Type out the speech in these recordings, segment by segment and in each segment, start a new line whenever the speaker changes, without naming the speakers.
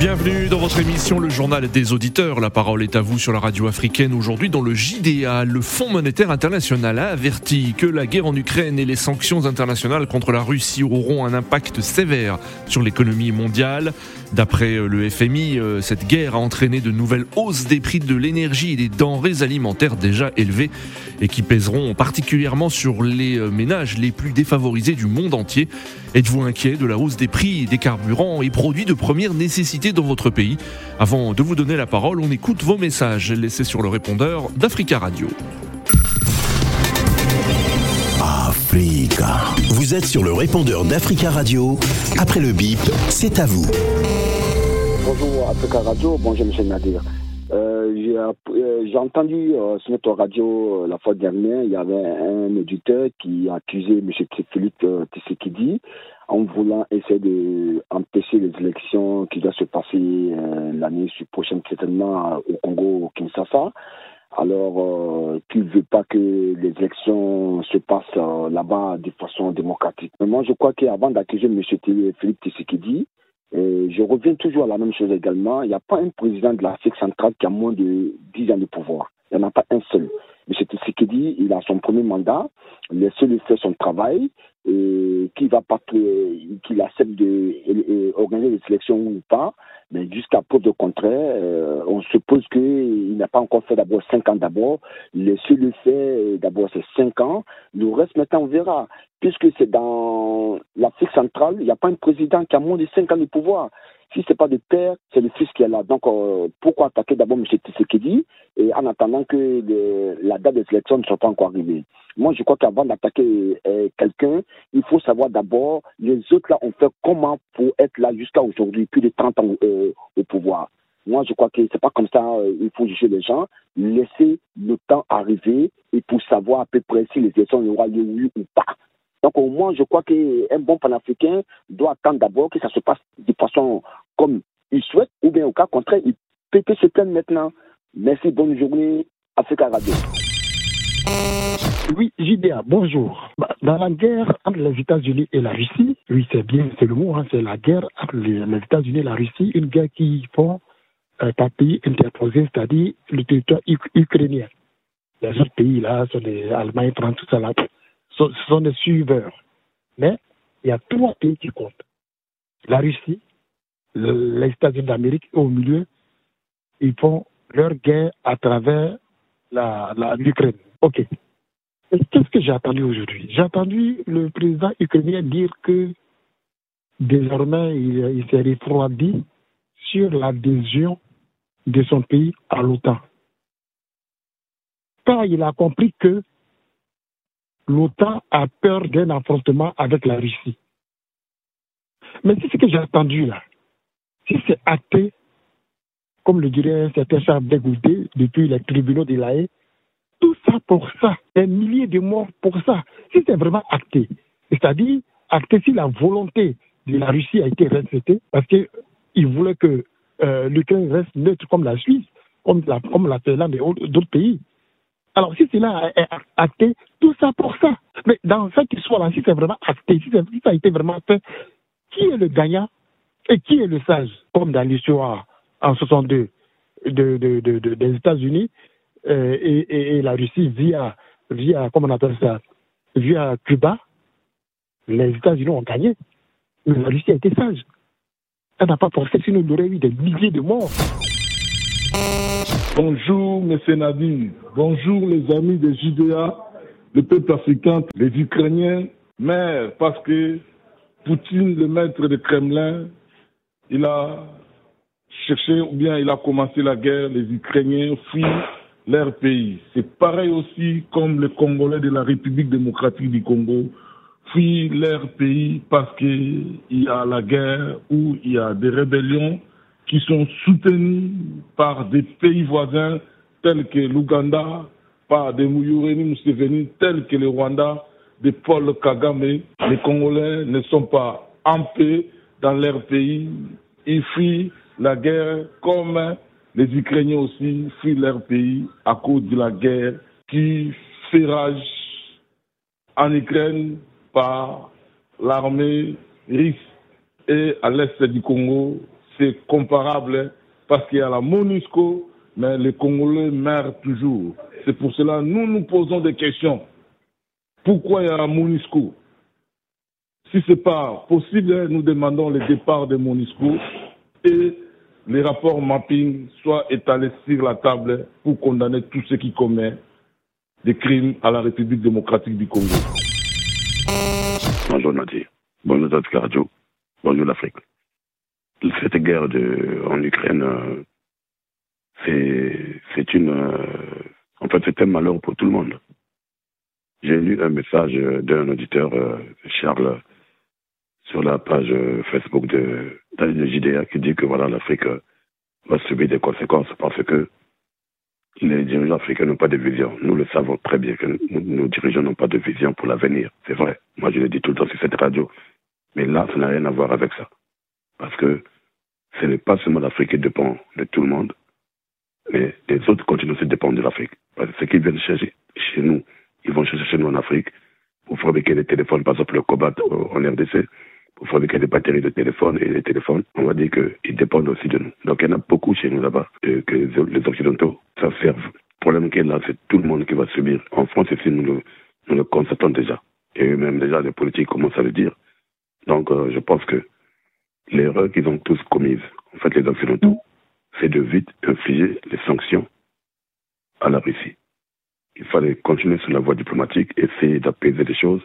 Bienvenue dans votre émission Le Journal des Auditeurs. La parole est à vous sur la radio africaine. Aujourd'hui, dans le JDA, le Fonds monétaire international a averti que la guerre en Ukraine et les sanctions internationales contre la Russie auront un impact sévère sur l'économie mondiale. D'après le FMI, euh, cette guerre a entraîné de nouvelles hausses des prix de l'énergie et des denrées alimentaires déjà élevées et qui pèseront particulièrement sur les euh, ménages les plus défavorisés du monde entier. Êtes-vous inquiet de la hausse des prix des carburants et produits de première nécessité dans votre pays Avant de vous donner la parole, on écoute vos messages laissés sur le répondeur d'Africa Radio.
Africa. Vous êtes sur le répondeur d'Africa Radio. Après le bip, c'est à vous.
Bonjour Africa Radio, bonjour Monsieur Nadir. Euh, j'ai, euh, entendu euh, sur notre radio euh, la fois dernière, il y avait un éditeur qui accusait M. Philippe euh, Tshisekedi en voulant essayer d'empêcher les élections qui doivent se passer euh, l'année prochaine certainement au Congo, au Kinshasa. Alors euh, qu'il ne veut pas que les élections se passent euh, là-bas de façon démocratique. Mais moi je crois qu'avant d'accuser M. Philippe Tshisekedi, et je reviens toujours à la même chose également. Il n'y a pas un président de l'Afrique centrale qui a moins de 10 ans de pouvoir. Il n'y en a pas un seul. M. Tshisekedi, il a son premier mandat, laissez-le faire son travail, et qu'il va pas qu'il accepte de organiser les élections ou pas, mais jusqu'à preuve de contraire, euh, on suppose qu'il n'a pas encore fait d'abord 5 ans d'abord, laissez-le faire d'abord ces 5 ans, le reste maintenant on verra, puisque c'est dans l'Afrique centrale, il n'y a pas un président qui a moins de 5 ans de pouvoir. Si c'est pas de père, c'est le fils qui est là. Donc, euh, pourquoi attaquer d'abord M. Tshisekedi et en attendant que la date des élections ne soit pas encore arrivée? Moi, je crois qu'avant d'attaquer euh, quelqu'un, il faut savoir d'abord les autres là ont fait comment pour être là jusqu'à aujourd'hui, plus de 30 ans euh, au pouvoir. Moi, je crois que c'est pas comme ça. il faut juger les gens. Laisser le temps arriver et pour savoir à peu près si les élections auront lieu ou pas. Donc au moins, je crois qu'un bon panafricain doit attendre d'abord que ça se passe de façon comme il souhaite, ou bien au cas contraire, il peut se plaindre maintenant. Merci, bonne journée, Africa Radio.
Oui, JDA, bonjour. Bah, Dans la guerre entre les États-Unis et la Russie, oui, c'est bien, c'est le mot, hein, c'est la guerre entre les, les États-Unis et la Russie, une guerre qui font euh, pays interposé, c'est-à-dire le territoire uk- ukrainien. Les autres pays, là, sont des Allemagne, France, tout ça, là, sont- sont des suiveurs. Mais il y a trois pays qui comptent. La Russie, le- les États-Unis d'Amérique, et au milieu, ils font leur guerre à travers la, la, l'Ukraine. OK. Qu'est-ce que j'ai entendu aujourd'hui? J'ai entendu le président ukrainien dire que désormais il, il s'est refroidi sur l'adhésion de son pays à l'OTAN. Car il a compris que l'OTAN a peur d'un affrontement avec la Russie. Mais c'est ce que j'ai entendu là. Si c'est acté, comme le dirait un certain Charles Dégoûté depuis les tribunaux de la Haye, tout ça pour ça, des milliers de morts pour ça. Si c'est vraiment acté, c'est-à-dire acté si la volonté de la Russie a été respectée, parce qu'ils voulaient que euh, l'Ukraine reste neutre comme la Suisse, comme la, comme la Finlande et autres- d'autres pays. Alors si cela est acté, tout ça pour ça. Mais dans cette histoire-là, si c'est vraiment acté, si, ça a été vraiment fait, qui est le gagnant et qui est le sage? Comme dans l'histoire en 62 de, de, de, de- des États-Unis euh, et, la Russie via, via, comment on appelle ça, via Cuba, les États-Unis ont gagné. Mais la Russie a été sage. Elle n'a pas forcé, sinon il y aurait eu des milliers de morts.
Bonjour, M. Nadir. Bonjour, les amis des JDA, le peuple africain, les Ukrainiens. Mais parce que Poutine, le maître du Kremlin, il a cherché ou bien il a commencé la guerre, les Ukrainiens fuient leur pays. C'est pareil aussi comme les Congolais de la République démocratique du Congo fuient leur pays parce qu'il y a la guerre ou il y a des rébellions qui sont soutenus par des pays voisins tels que l'Ouganda, par des Mouyoureni Museveni tels que le Rwanda, de Paul Kagame. Les Congolais ne sont pas en paix dans leur pays. Ils fuient la guerre comme les Ukrainiens aussi fuient leur pays à cause de la guerre qui fait rage en Ukraine par l'armée russe. Et à l'est du Congo, c'est comparable parce qu'il y a la MONUSCO, mais les Congolais meurent toujours. C'est pour cela que nous nous posons des questions. Pourquoi il y a la MONUSCO? Si ce n'est pas possible, nous demandons le départ de MONUSCO et les rapports mapping soient étalés sur la table pour condamner tous ceux qui commettent des crimes à la République démocratique du Congo.
Bonjour Nadir. Bonjour Radio. Bonjour l'Afrique. Cette guerre de, en Ukraine, euh, c'est une. Euh, en fait, c'est un malheur pour tout le monde. J'ai lu un message d'un auditeur, euh, Charles, sur la page Facebook de, de JDA qui dit que voilà, l'Afrique va subir des conséquences parce que les dirigeants africains n'ont pas de vision. Nous le savons très bien que nos dirigeants n'ont pas de vision pour l'avenir. C'est vrai. Moi, je le dis tout le temps sur cette radio. Mais là, ça n'a rien à voir avec ça. Parce que ce n'est pas seulement l'Afrique qui dépend de tout le monde, mais les autres continuent aussi dépendre de l'Afrique. Parce que ceux qui viennent chercher chez nous, ils vont chercher chez nous en Afrique pour fabriquer des téléphones, par exemple le Cobalt en RDC, pour fabriquer des batteries de téléphone et des téléphones, on va dire qu'ils dépendent aussi de nous. Donc il y en a beaucoup chez nous là-bas que les Occidentaux ça servent. Le problème qui est là, c'est tout le monde qui va subir. En France ici, nous le, nous constatons déjà. Et même déjà les politiques commencent à le dire. Donc euh, je pense que l'erreur qu'ils ont tous commise, en fait les Occidentaux, c'est de vite infliger les sanctions à la Russie. Il fallait continuer sur la voie diplomatique, essayer d'apaiser les choses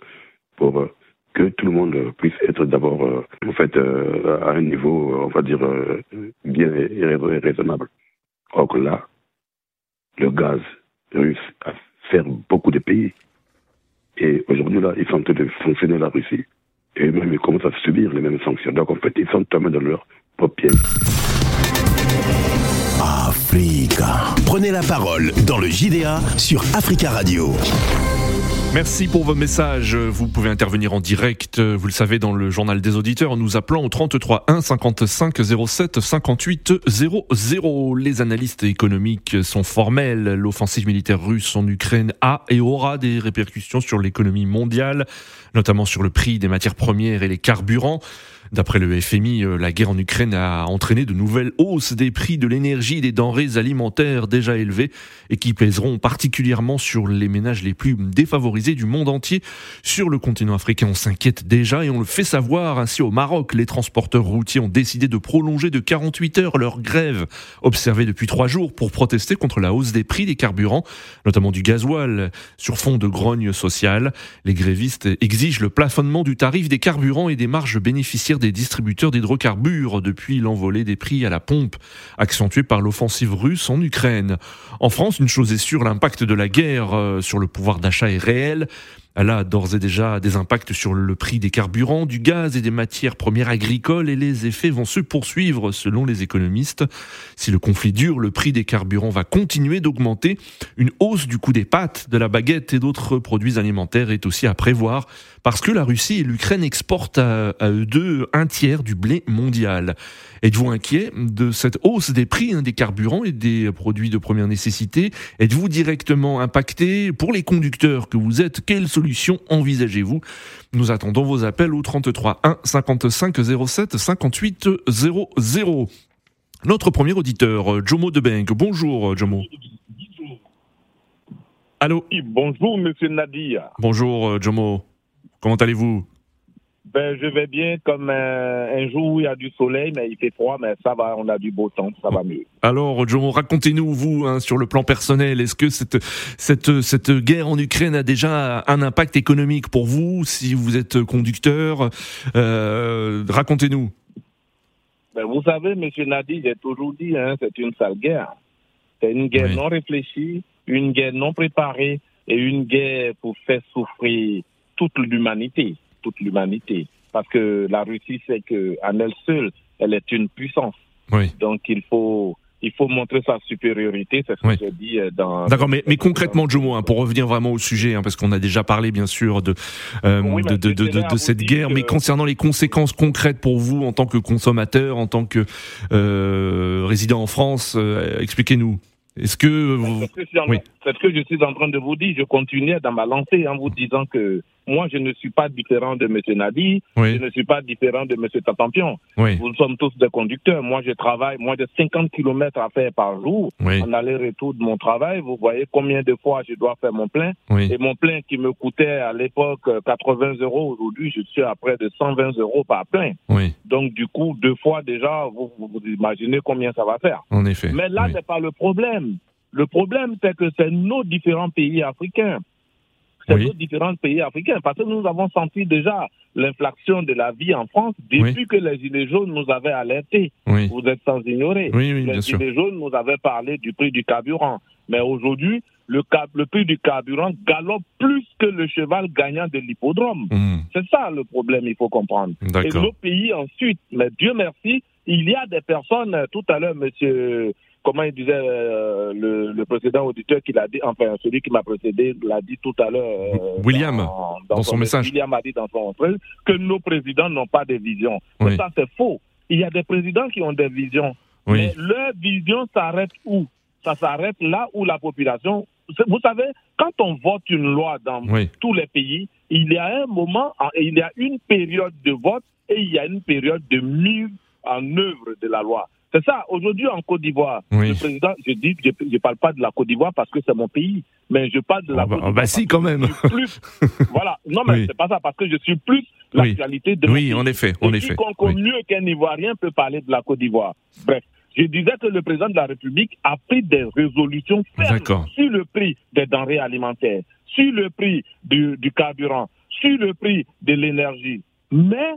pour euh, que tout le monde puisse être d'abord, euh, en fait, euh, à un niveau, on va dire, bien et raisonnable. Or que là, le gaz russe a fait beaucoup de pays. Et aujourd'hui, là, ils sont en train de fonctionner la Russie. Et même, ils commencent à subir les mêmes sanctions. Donc, en fait, ils sont tombés dans leur propre piège.
Africa. Prenez la parole dans le JDA sur Africa Radio.
Merci pour vos messages. Vous pouvez intervenir en direct, vous le savez, dans le journal des auditeurs en nous appelant au 33 1 55 07 58 00. Les analystes économiques sont formels. L'offensive militaire russe en Ukraine a et aura des répercussions sur l'économie mondiale, notamment sur le prix des matières premières et les carburants. D'après le FMI, euh, la guerre en Ukraine a entraîné de nouvelles hausses des prix de l'énergie et des denrées alimentaires déjà élevées et qui pèseront particulièrement sur les ménages les plus défavorisés du monde entier. Sur le continent africain, on s'inquiète déjà et on le fait savoir. Ainsi, au Maroc, les transporteurs routiers ont décidé de prolonger de 48 heures leur grève observée depuis trois jours pour protester contre la hausse des prix des carburants, notamment du gasoil, sur fond de grogne sociale. Les grévistes exigent le plafonnement du tarif des carburants et des marges bénéficiaires des distributeurs d'hydrocarbures depuis l'envolée des prix à la pompe, accentuée par l'offensive russe en Ukraine. En France, une chose est sûre, l'impact de la guerre euh, sur le pouvoir d'achat est réel. Elle a d'ores et déjà des impacts sur le prix des carburants, du gaz et des matières premières agricoles et les effets vont se poursuivre selon les économistes. Si le conflit dure, le prix des carburants va continuer d'augmenter. Une hausse du coût des pâtes, de la baguette et d'autres produits alimentaires est aussi à prévoir parce que la Russie et l'Ukraine exportent à, eux deux un tiers du blé mondial. Êtes-vous inquiet de cette hausse des prix hein, des carburants et des produits de première nécessité? Êtes-vous directement impacté? Pour les conducteurs que vous êtes, quelles envisagez-vous? Nous attendons vos appels au 33 1 55 07 58 00. Notre premier auditeur, Jomo Debenck. Bonjour Jomo. Allô?
Bonjour Monsieur Nadia.
Bonjour Jomo. Comment allez-vous?
Ben, je vais bien comme un, jour où il y a du soleil, mais il fait froid, mais ça va, on a du beau temps, ça va mieux.
Alors, John, racontez-nous, vous, hein, sur le plan personnel, est-ce que cette, cette, cette guerre en Ukraine a déjà un impact économique pour vous, si vous êtes conducteur euh, Racontez-nous.
Ben, vous savez, Monsieur Nadi, j'ai toujours dit, hein, c'est une sale guerre. C'est une guerre non réfléchie, une guerre non préparée et une guerre pour faire souffrir toute l'humanité toute l'humanité. Parce que la Russie sait qu'en elle seule, elle est une puissance. Donc il faut il faut montrer sa supériorité, c'est ce que j'ai dit euh, dans.
D'accord, mais, mais concrètement, Jomo, hein, pour revenir vraiment au sujet, hein, parce qu'on a déjà parlé bien sûr de euh, de, de, de, de, cette guerre, mais concernant les conséquences concrètes pour vous en tant que consommateur, en tant que euh, résident en France, euh, expliquez-nous. Est-ce que
C'est ce que, je suis en train de vous dire. Je continue dans ma lancée en vous disant que moi, je ne suis pas différent de M. Nadi,
Oui.
je ne suis pas différent de M. Tatampion.
Oui.
Nous sommes tous des conducteurs. Moi, je travaille, moi, j'ai 50 km à faire par jour
Oui.
en aller-retour de mon travail. Vous voyez combien de fois je dois faire mon plein. Et mon plein qui me coûtait à l'époque euh, 80 euros, aujourd'hui, je suis à près de 120 euros par plein. Donc, du coup, deux fois déjà, vous, imaginez combien ça va faire.
En effet.
Mais là,
Oui.
c'est pas le problème. Le problème, c'est que c'est nos différents pays africains. C'est
Oui.
nos différents pays africains. Parce que nous avons senti déjà l'inflation de la vie en France depuis que les Gilets jaunes nous avaient alertés.
Oui.
Vous êtes sans ignorer. Les
sûr.
Gilets jaunes nous avaient parlé du prix du carburant. Mais aujourd'hui, le, le prix du carburant galope plus que le cheval gagnant de l'hippodrome.
Hmm.
C'est ça le problème, il faut comprendre. Et nos pays ensuite, mais Dieu merci, il y a des personnes, tout à l'heure, monsieur, comment il disait euh, le, le précédent auditeur qui l'a dit, enfin celui qui m'a précédé l'a dit tout à l'heure. euh,
William, dans son message.
William a dit dans son truc que nos présidents n'ont pas de vision. Mais ça c'est faux. Il y a des présidents qui ont des visions.
Oui.
Mais leur vision s'arrête où? Ça s'arrête là où la population. Vous savez, quand on vote une loi dans
Oui.
tous les pays, il y a un moment, il y a une période de vote et il y a une période de mise en œuvre de la loi. C'est ça. Aujourd'hui, en Côte d'Ivoire,
Oui.
le président, je dis, je ne parle pas de la Côte d'Ivoire parce que c'est mon pays, mais je parle de la
Ah bah-
Côte
ah
d'Ivoire.
bah si, quand même.
je Plus, voilà. Non, mais
Oui.
c'est pas ça, parce que je suis plus
Oui.
l'actualité de mon
Oui,
pays.
en effet,
Et
en effet.
quiconque
Oui.
mieux qu'un Ivoirien peut parler de la Côte d'Ivoire. Bref, je disais que le président de la République a pris des résolutions fermes sur le prix des denrées alimentaires, sur le prix du, du carburant, sur le prix de l'énergie. Mais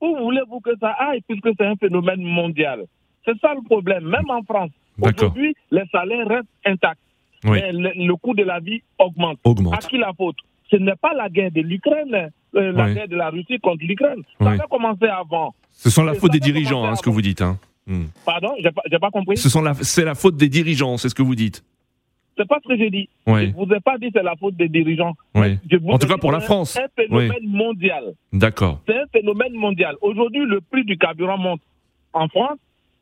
où voulez-vous que ça aille puisque c'est un phénomène mondial? C'est ça le problème. Même en France, aujourd'hui, les salaires restent intacts.
Oui.
Mais le, le coût de la vie augmente.
Augmente.
À qui la faute? Ce n'est pas la guerre de l'Ukraine, euh, la
Oui.
guerre de la Russie contre l'Ukraine. Ça
Oui.
avait commencé avant.
Ce sont la faute des dirigeants, hein, ce que vous dites. Hein. Hmm.
Pardon, j'ai pas, pas compris.
Ce sont la, c'est la faute des dirigeants, c'est ce que vous dites.
C'est pas ce que j'ai dit. Je vous ai pas dit c'est la faute des dirigeants.
Oui.
Je vous
En tout cas pour la
c'est
France.
C'est un phénomène mondial.
D'accord.
C'est un phénomène mondial. Aujourd'hui, le prix du carburant monte. En France,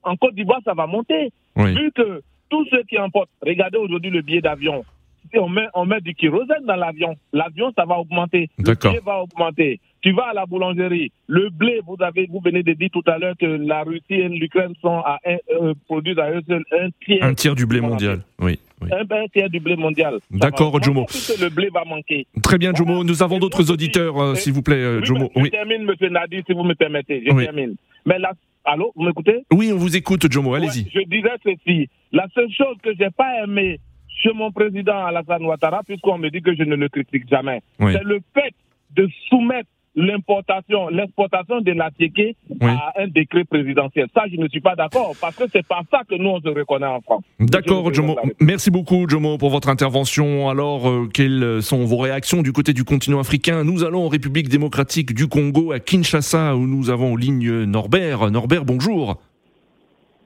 en Côte d'Ivoire, ça va monter.
Oui.
Vu que tous ceux qui emportent, regardez aujourd'hui le billet d'avion. Si on met, on met du kérosène dans l'avion, l'avion, ça va augmenter. Le billet va augmenter. Tu vas à la boulangerie, le blé, vous avez, vous venez de dire tout à l'heure que la Russie et l'Ukraine sont à un, euh, produisent à eux seuls un tiers.
Un tiers du blé mondial. Oui. oui.
Un, un tiers du blé mondial.
D'accord, Jomo.
le blé va manquer.
Très bien, Jomo. Nous avons d'autres auditeurs, euh, s'il vous plaît, euh,
Oui,
Jomo. Oui.
Je termine, monsieur Nadi, si vous me permettez. Je termine. Mais là, allô, vous m'écoutez?
Oui, on vous écoute, Jomo. Allez-y.
Ouais, je disais ceci. La seule chose que j'ai pas aimé chez mon président Alassane Ouattara, puisqu'on me dit que je ne le critique jamais,
Oui.
c'est le fait de soumettre l'importation, l'exportation de la TK
Oui.
à un décret présidentiel. Ça, je ne suis pas d'accord, parce que c'est pas ça que nous, on se reconnaît en France.
D'accord, Jomo. Merci beaucoup, Jomo, pour votre intervention. Alors, euh, quelles sont vos réactions du côté du continent africain? Nous allons en République démocratique du Congo, à Kinshasa, où nous avons en ligne Norbert. Norbert, bonjour.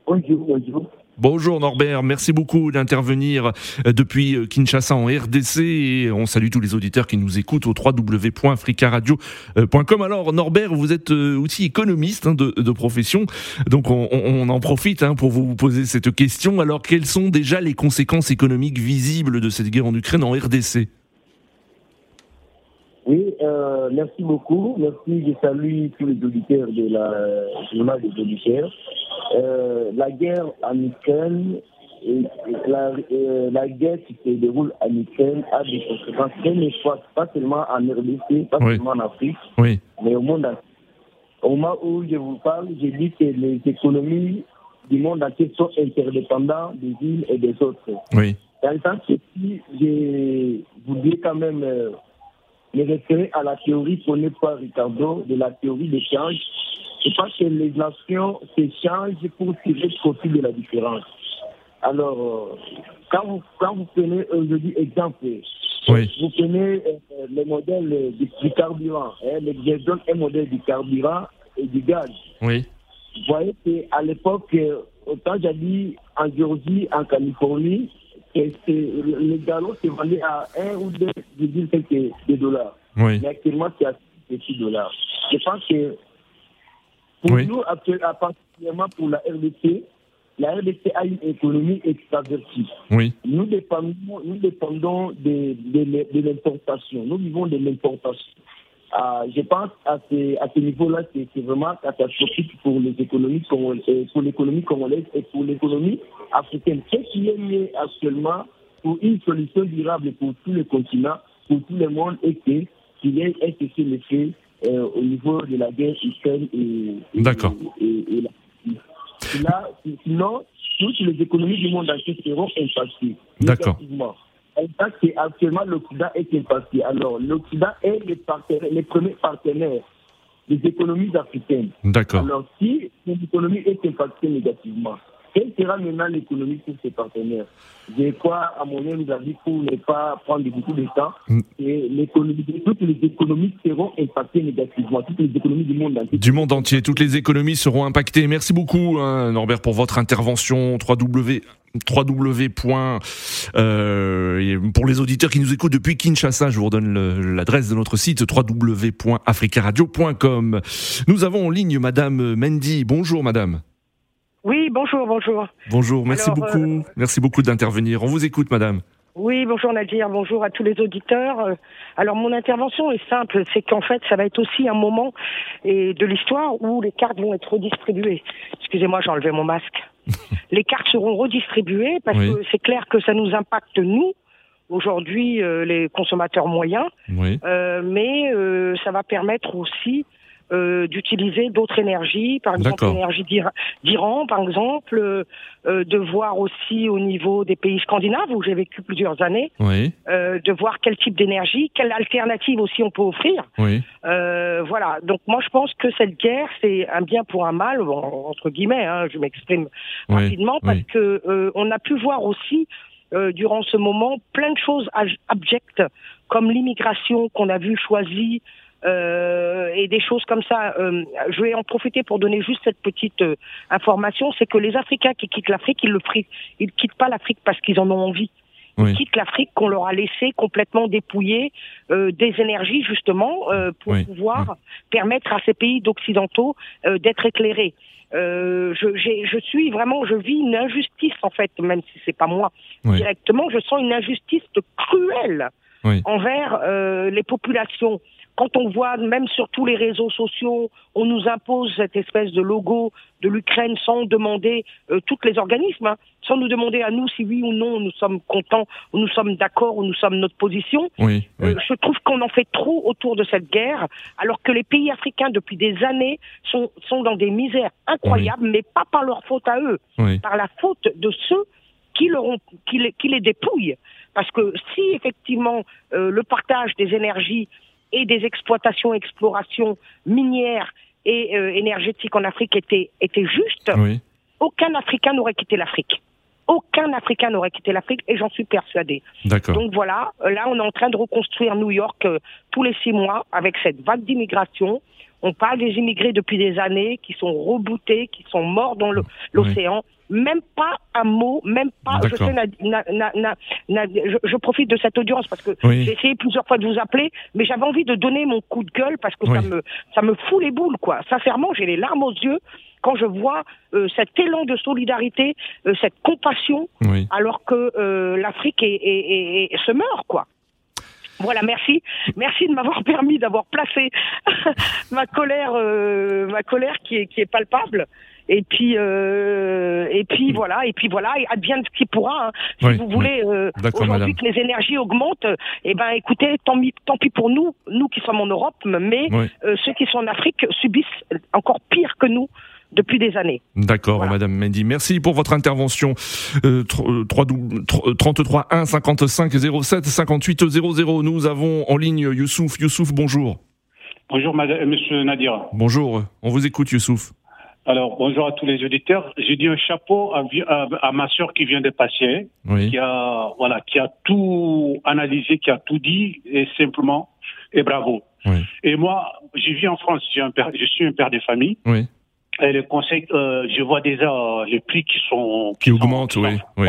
Bonjour, bonjour.
Bonjour Norbert, merci beaucoup d'intervenir euh, depuis euh, Kinshasa en RDC et on salue tous les auditeurs qui nous écoutent au www.africaradio.com. Alors Norbert, vous êtes euh, aussi économiste hein, de, profession, donc on, on- en profite hein, pour vous poser cette question. Alors quelles sont déjà les conséquences économiques visibles de cette guerre en Ukraine en RDC
euh, merci beaucoup. Merci, je salue tous les auditeurs de la journal des auditeurs. Euh, la guerre en Ukraine, et, et la, euh, la guerre qui se déroule en Ukraine a des conséquences très néfastes, pas seulement en RDC, pas
Oui.
seulement en Afrique,
Oui,
mais au monde entier. Au moment où je vous parle, je dis que les économies du monde entier sont interdépendantes des unes et des autres.
oui,
Dans le sens que si je voudrais quand même me référer à la théorie prônée par Ricardo de la théorie d'échange, je pense que les nations s'échangent pour tirer profit de la différence. Alors, euh, quand vous, quand vous prenez aujourd'hui exemple,
oui,
vous prenez euh, le modèle du, du carburant, hein, le- je donne un modèle du carburant et du gaz.
oui,
Vous voyez qu'à l'époque, euh, autant j'ai dit en Géorgie, en Californie, c'est- le le gallon se vendait à 1 ou 2,5 dollars.
oui,
Mais actuellement, c'est à 6 dollars. Je pense que pour
Oui.
nous, actuellement, particulièrement pour la RDC, la RDC a une économie extravertie.
Oui.
Nous dépendons, nous dépendons de, de, de l'importation. Nous vivons de l'importation. Euh, je pense à ce, à ce niveau-là, c'est vraiment catastrophique pour les économies congolaises, pour l'économie congolaise et pour l'économie africaine. Qu'est-ce qui est mieux actuellement pour une solution durable pour tous les continents, pour tout le monde, et que qu'il y ait un cessez-le-feu euh, au niveau de la guerre Ukraine et, et,
D'accord.
et, et la Là, sinon, toutes les économies du monde entier seront impactées.
D'accord.
Négativement. Et ça, c'est actuellement l'Occident est impacté. Alors, l'Occident est les, les premiers partenaires des économies africaines.
D'accord.
Alors, si l'économie est impactée négativement, quelle sera maintenant l'économie pour ses partenaires? Je crois, à mon avis, pour ne pas prendre beaucoup de temps,
Mm.
et l'économie, toutes les économies seront impactées négativement, toutes les économies du monde entier.
Du monde entier, toutes les économies seront impactées. Merci beaucoup, hein, Norbert, pour votre intervention. 3W. 3W. Euh, pour les auditeurs qui nous écoutent depuis Kinshasa, je vous redonne l'adresse de notre site www.africaradio.com. Nous avons en ligne Madame Mendy. Bonjour Madame.
Oui, bonjour, bonjour.
Bonjour, merci
Alors,
beaucoup. Merci beaucoup d'intervenir. On vous écoute Madame.
Oui, bonjour Nadir, bonjour à tous les auditeurs. Euh, Alors mon intervention est simple, c'est qu'en fait ça va être aussi un moment et de l'histoire où les cartes vont être redistribuées. Excusez-moi, j'ai enlevé mon masque. les cartes seront redistribuées parce
Oui.
que c'est clair que ça nous impacte nous aujourd'hui euh, les consommateurs moyens,
Oui.
euh, mais euh, ça va permettre aussi euh, d'utiliser d'autres énergies, par exemple l'énergie d'Ira- d'Iran, par exemple, euh, euh, de voir aussi au niveau des pays scandinaves où j'ai vécu plusieurs années,
Oui.
euh, de voir quel type d'énergie, quelle alternative aussi on peut offrir.
Oui.
Euh, voilà. Donc moi je pense que cette guerre c'est un bien pour un mal, entre guillemets. Hein, je m'exprime
Oui.
rapidement parce que euh, on a pu voir aussi euh, durant ce moment plein de choses abjectes comme l'immigration qu'on a vu choisie. Euh, et des choses comme ça. Euh, je vais en profiter pour donner juste cette petite euh, information, c'est que les Africains qui quittent l'Afrique, ils le fri- ils quittent pas l'Afrique parce qu'ils en ont envie. Ils
Oui.
quittent l'Afrique qu'on leur a laissé complètement dépouillée euh, des énergies justement euh, pour
Oui,
pouvoir permettre à ces pays d'occidentaux euh, d'être éclairés. Euh, je, j'ai- je suis vraiment, je vis une injustice en fait, même si c'est pas moi
Oui.
directement, je sens une injustice cruelle
Oui.
envers euh, les populations. Quand on voit, même sur tous les réseaux sociaux, on nous impose cette espèce de logo de l'Ukraine sans demander euh, tous les organismes, hein, sans nous demander à nous si oui ou non nous sommes contents, ou nous sommes d'accord, ou nous sommes notre position.
Oui. Oui.
Euh, je trouve qu'on en fait trop autour de cette guerre, alors que les pays africains, depuis des années, sont, sont dans des misères incroyables, mais pas par leur faute à eux,
Oui.
par la faute de ceux qui, leur ont, qui, les, qui les dépouillent. Parce que si effectivement euh, le partage des énergies et des exploitations, explorations minières et euh, énergétiques en Afrique était, était juste,
Oui.
aucun Africain n'aurait quitté l'Afrique. Aucun Africain n'aurait quitté l'Afrique et j'en suis persuadé. Donc voilà, euh, là on est en train de reconstruire New York euh, tous les six mois avec cette vague d'immigration. On parle des immigrés depuis des années qui sont rebootés, qui sont morts dans l'océan. Même pas un mot, même pas. Je,
D'accord.
sais, Nad- Na- Na- Na- Na- je, je profite de cette audience parce que
Oui.
j'ai essayé plusieurs fois de vous appeler, mais j'avais envie de donner mon coup de gueule parce que ça me ça me fout les boules quoi. Sincèrement, j'ai les larmes aux yeux quand je vois euh, cet élan de solidarité, euh, cette compassion alors que euh, l'Afrique est, est- est- est- se meurt, quoi. Voilà, merci, merci de m'avoir permis d'avoir placé ma colère, euh, ma colère qui est qui est palpable. Et puis euh, et puis voilà, et puis voilà, et advienne ce qui pourra. hein. Si
Oui,
vous voulez euh, aujourd'hui que les énergies augmentent, eh ben écoutez, tant, tant pis pour nous, nous qui sommes en Europe, mais
Oui.
euh, ceux qui sont en Afrique subissent encore pire que nous depuis des années.
D'accord,
Voilà.
Madame Mendy. Merci pour votre intervention. Euh, tr- euh, 3 dou- tr- euh, 33 1 55 07 58 00. Nous avons en ligne Youssouf. Youssouf, bonjour.
Bonjour, madame, monsieur Nadir.
Bonjour. On vous écoute, Youssouf.
Alors, bonjour à tous les auditeurs. J'ai dit un chapeau à, vi- à- à ma soeur qui vient de passer,
Oui.
qui a, voilà, qui a tout analysé, qui a tout dit, et simplement, et bravo.
Oui.
Et moi, je vis en France, un père, je suis un père de famille,
Oui.
Et le conseil, euh, je vois déjà euh, les prix qui sont...
Qui augmentent, oui,
sont-
oui.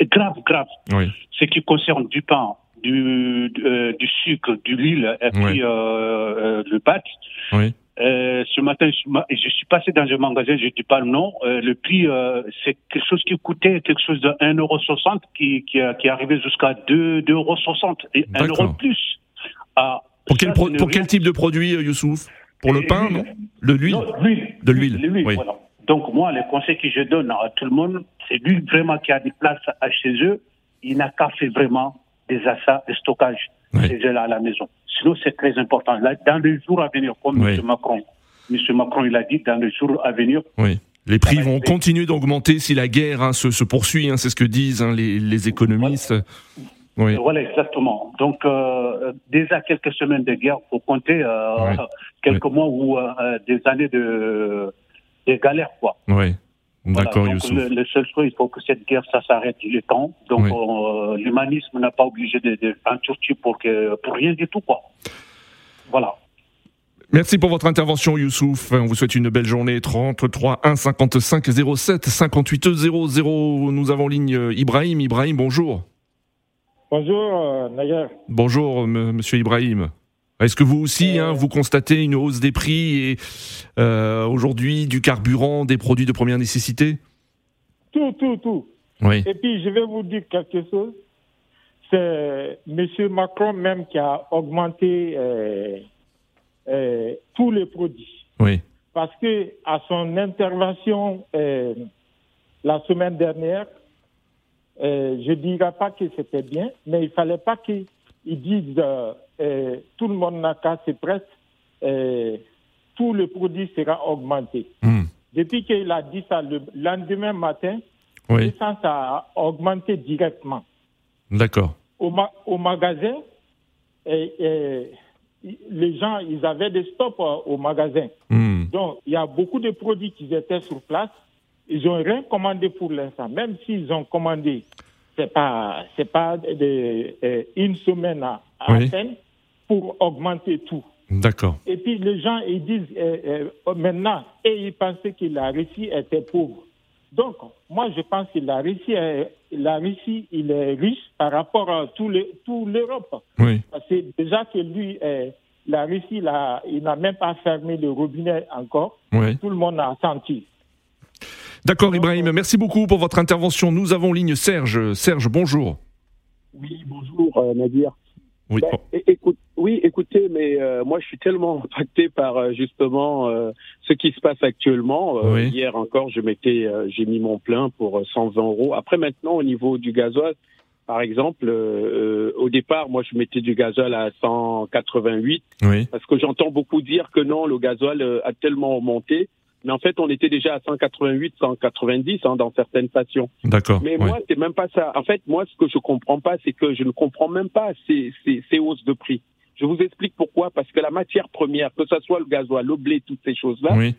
Et grave, grave.
Oui.
Ce qui concerne du pain, du, du, euh, du sucre, du l'huile, et
Oui.
puis euh, euh, le pâte,
Oui.
Euh, ce matin, je, je suis passé dans un magasin, je ne dis pas le nom. Euh, le prix, euh, c'est quelque chose qui coûtait quelque chose de 1,60€ qui, qui, qui est arrivé jusqu'à 2,60€ et 1 euro de plus.
Ah, pour quel, pour quel type de produit, euh, Youssouf? Pour le pain, non? De l'huile
Non, l'huile.
De l'huile,
L'huile,
oui.
voilà. Donc moi, les conseils que je donne à tout le monde, c'est lui vraiment qui a des places à chez eux, il n'a qu'à faire vraiment des achats, des stockages
Oui.
chez eux là à la maison. Sinon, c'est très important. Là, dans les jours à venir, comme
Oui.
M. Macron, M. Macron, il a dit, dans les jours à venir,
Oui. Les prix vont continuer d'augmenter si la guerre hein, se, se poursuit, hein, c'est ce que disent hein, les, les économistes. Oui.
Voilà, exactement. Donc, euh, déjà quelques semaines de guerre, faut compter euh, quelques mois ou euh, des années de, de galère, quoi.
Oui.
Voilà.
D'accord,
Donc,
Youssouf.
le, le seul chose, il faut que cette guerre, ça s'arrête. Il est temps. Donc, l'humanisme n'a pas obligé de, de en Turquie pour que pour rien du tout, quoi. Voilà.
Merci pour votre intervention, Youssouf. On vous souhaite une belle journée. 33 1 55 07 58 00. Nous avons en ligne Ibrahim. Ibrahim, bonjour.
Bonjour, euh, Nayer.
Bonjour, m- monsieur Ibrahim. Est-ce que vous aussi, hein, vous constatez une hausse des prix et euh, aujourd'hui du carburant, des produits de première nécessité?
Tout, tout, tout.
Oui.
Et puis, je vais vous dire quelque chose. C'est M. Macron même qui a augmenté euh, euh, tous les produits.
Oui.
Parce que à son intervention euh, la semaine dernière, euh, je ne dirais pas que c'était bien, mais il ne fallait pas qu'ils disent euh, euh, tout le monde n'a qu'à se presse, tout le produit sera augmenté.
Hmm.
Depuis qu'il a dit ça le lendemain matin,
Oui.
l'essence a augmenté directement.
D'accord.
Au, ma- au magasin, et, et, les gens, ils avaient des euh, au magasin.
Hmm.
Donc, il y a beaucoup de produits qui étaient sur place. Ils n'ont rien commandé pour l'instant. Même s'ils ont commandé, c'est pas, c'est pas de, euh, une semaine à, à
Oui.
pour augmenter tout.
D'accord.
Et puis les gens, ils disent euh, euh, maintenant, et ils pensaient que la Russie était pauvre. Donc, moi, je pense que la Russie, est- la Russie, il est riche par rapport à tout le- l'Europe.
Oui.
Parce que déjà que lui, euh, la Russie, là, il n'a même pas fermé le robinet encore.
Oui.
Tout le monde a senti.
D'accord, Ibrahim. Merci beaucoup pour votre intervention. Nous avons ligne Serge. Serge, bonjour.
Oui, bonjour euh, Nadir.
Oui.
Ben, é- écoute, oui, écoutez, mais euh, moi je suis tellement impacté par euh, justement euh, ce qui se passe actuellement.
Oui.
Hier encore, je m'étais, j'ai mis mon plein pour euh, 120 euros. Après maintenant, au niveau du gasoil, par exemple, au départ, moi je mettais du gasoil à 188
Oui.
parce que j'entends beaucoup dire que non, le gasoil a tellement augmenté. Mais en fait, on était déjà à 188, 190 hein, dans certaines stations.
D'accord.
Mais moi, c'est même pas ça. En fait, moi, ce que je comprends pas, c'est que je ne comprends même pas ces, ces, ces hausses de prix. Je vous explique pourquoi. Parce que la matière première, que ce soit le gasoil, le blé, toutes ces choses-là,
Oui.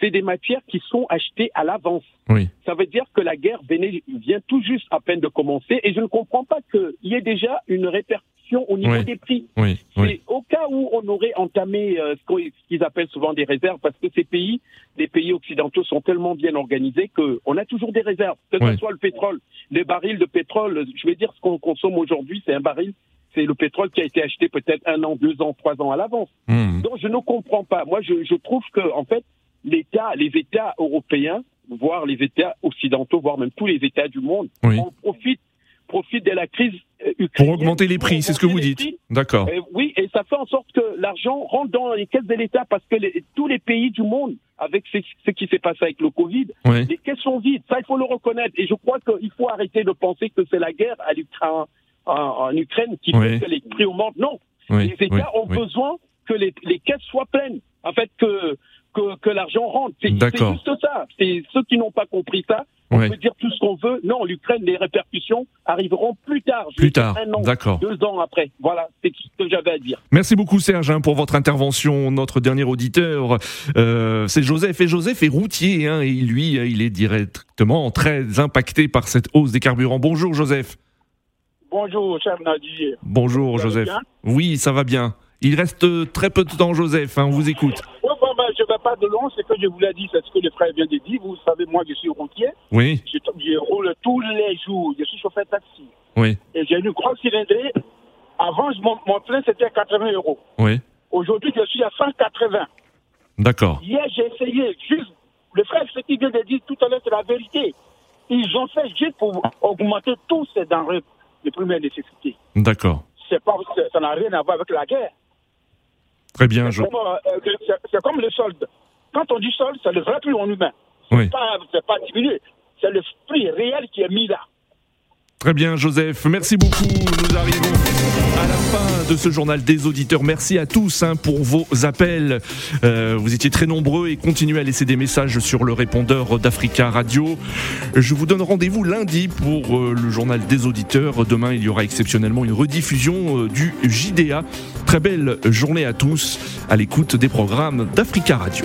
c'est des matières qui sont achetées à l'avance.
Oui.
Ça veut dire que la guerre vient tout juste à peine de commencer et je ne comprends pas qu'il y ait déjà une répercussion au niveau
Oui.
des prix.
Oui. Oui.
au cas où on aurait entamé euh, ce qu'ils appellent souvent des réserves, parce que ces pays, les pays occidentaux, sont tellement bien organisés qu'on a toujours des réserves, que ce soit le pétrole, les barils de pétrole. Je vais dire ce qu'on consomme aujourd'hui, c'est un baril, c'est le pétrole qui a été acheté peut-être un an, deux ans, trois ans à l'avance.
Hmm.
Donc je ne comprends pas. Moi, je, je trouve que en fait, l'État, les États européens, voire les États occidentaux, voire même tous les États du monde,
Oui.
en profitent, profitent de la crise euh,
Pour
ukrainienne
augmenter les prix,
pour
c'est ce que vous dites. D'accord.
Euh, oui, et ça fait en sorte que l'argent rentre dans les caisses de l'État parce que les- tous les pays du monde, avec ce, ce qui s'est passé avec le Covid,
Oui.
les caisses sont vides. Ça, il faut le reconnaître. Et je crois qu'il faut arrêter de penser que c'est la guerre à l'Ukra- en, en Ukraine qui
Oui.
fait que les prix augmentent. Non,
Oui.
les États ont besoin que les, les caisses soient pleines. En fait, que, que, que l'argent rentre. C'est juste ça. C'est ceux qui n'ont pas compris ça. On
Ouais.
peut dire tout ce qu'on veut. Non, l'Ukraine, les répercussions arriveront plus tard.
Plus tard. D'accord.
deux ans après. Voilà, c'est ce que j'avais à dire.
Merci beaucoup Serge hein, pour votre intervention. Notre dernier auditeur, euh, c'est Joseph. Et Joseph est routier hein, et lui, euh, il est directement très impacté par cette hausse des carburants. Bonjour Joseph.
Bonjour, cher Nadir.
Bonjour Joseph.
bien?
Oui, ça va bien. Il reste euh, très peu de temps Joseph, hein, on vous écoute.
Ouais, pas de long, c'est que je vous l'ai dit, c'est ce que le frère vient de dire. Vous savez, moi, je suis routier.
Oui,
Je, je roule tous les jours. Je suis chauffeur taxi.
oui,
Et j'ai une grosse cylindrée. Avant, mon, mon plein, c'était 80 euros.
oui.
Aujourd'hui, je suis à 180.
D'accord.
Hier, j'ai essayé, juste, le frère, ce qu'il vient de dire tout à l'heure, c'est la vérité. Ils ont fait juste pour augmenter tous ces denrées de première nécessité.
D'accord.
C'est pas, ça n'a rien à voir avec la guerre.
Très bien.
C'est comme, euh, comme, le solde. Quand on dit solde, c'est le vrai prix en humain.
Oui.
C'est pas, pas diminué. C'est le prix réel qui est mis là.
Très bien, Joseph. Merci beaucoup. Nous arrivons à la fin de ce journal des auditeurs. Merci à tous hein, pour vos appels. Euh, vous étiez très nombreux et continuez à laisser des messages sur le répondeur d'Africa Radio. Je vous donne rendez-vous lundi pour euh, le journal des auditeurs. Demain, il y aura exceptionnellement une rediffusion euh, du JDA. Très belle journée à tous à l'écoute des programmes d'Africa Radio.